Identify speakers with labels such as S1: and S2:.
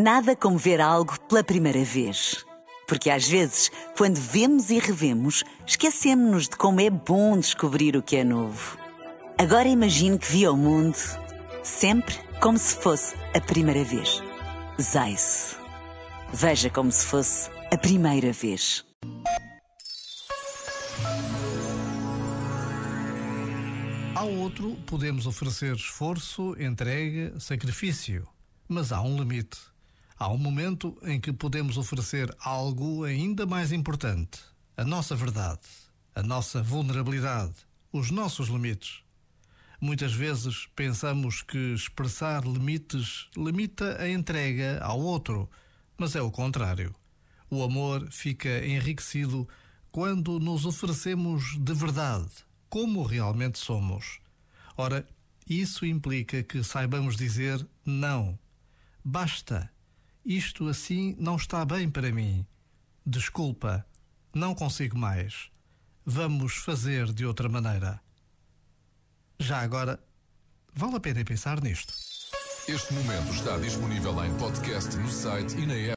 S1: Nada como ver algo pela primeira vez. Porque às vezes, quando vemos e revemos, esquecemos-nos de como é bom descobrir o que é novo. Agora imagine que viu o mundo sempre como se fosse a primeira vez. Zais. Veja como se fosse a primeira vez.
S2: Ao outro podemos oferecer esforço, entrega, sacrifício, mas há um limite. Há um momento em que podemos oferecer algo ainda mais importante: a nossa verdade, a nossa vulnerabilidade, os nossos limites. Muitas vezes pensamos que expressar limites limita a entrega ao outro, mas é o contrário. O amor fica enriquecido quando nos oferecemos de verdade, como realmente somos. Ora, isso implica que saibamos dizer não. Basta isto assim não está bem para mim. Desculpa, não consigo mais. Vamos fazer de outra maneira. Já agora, vale a pena pensar nisto.
S3: Este momento está disponível em podcast no site e na app.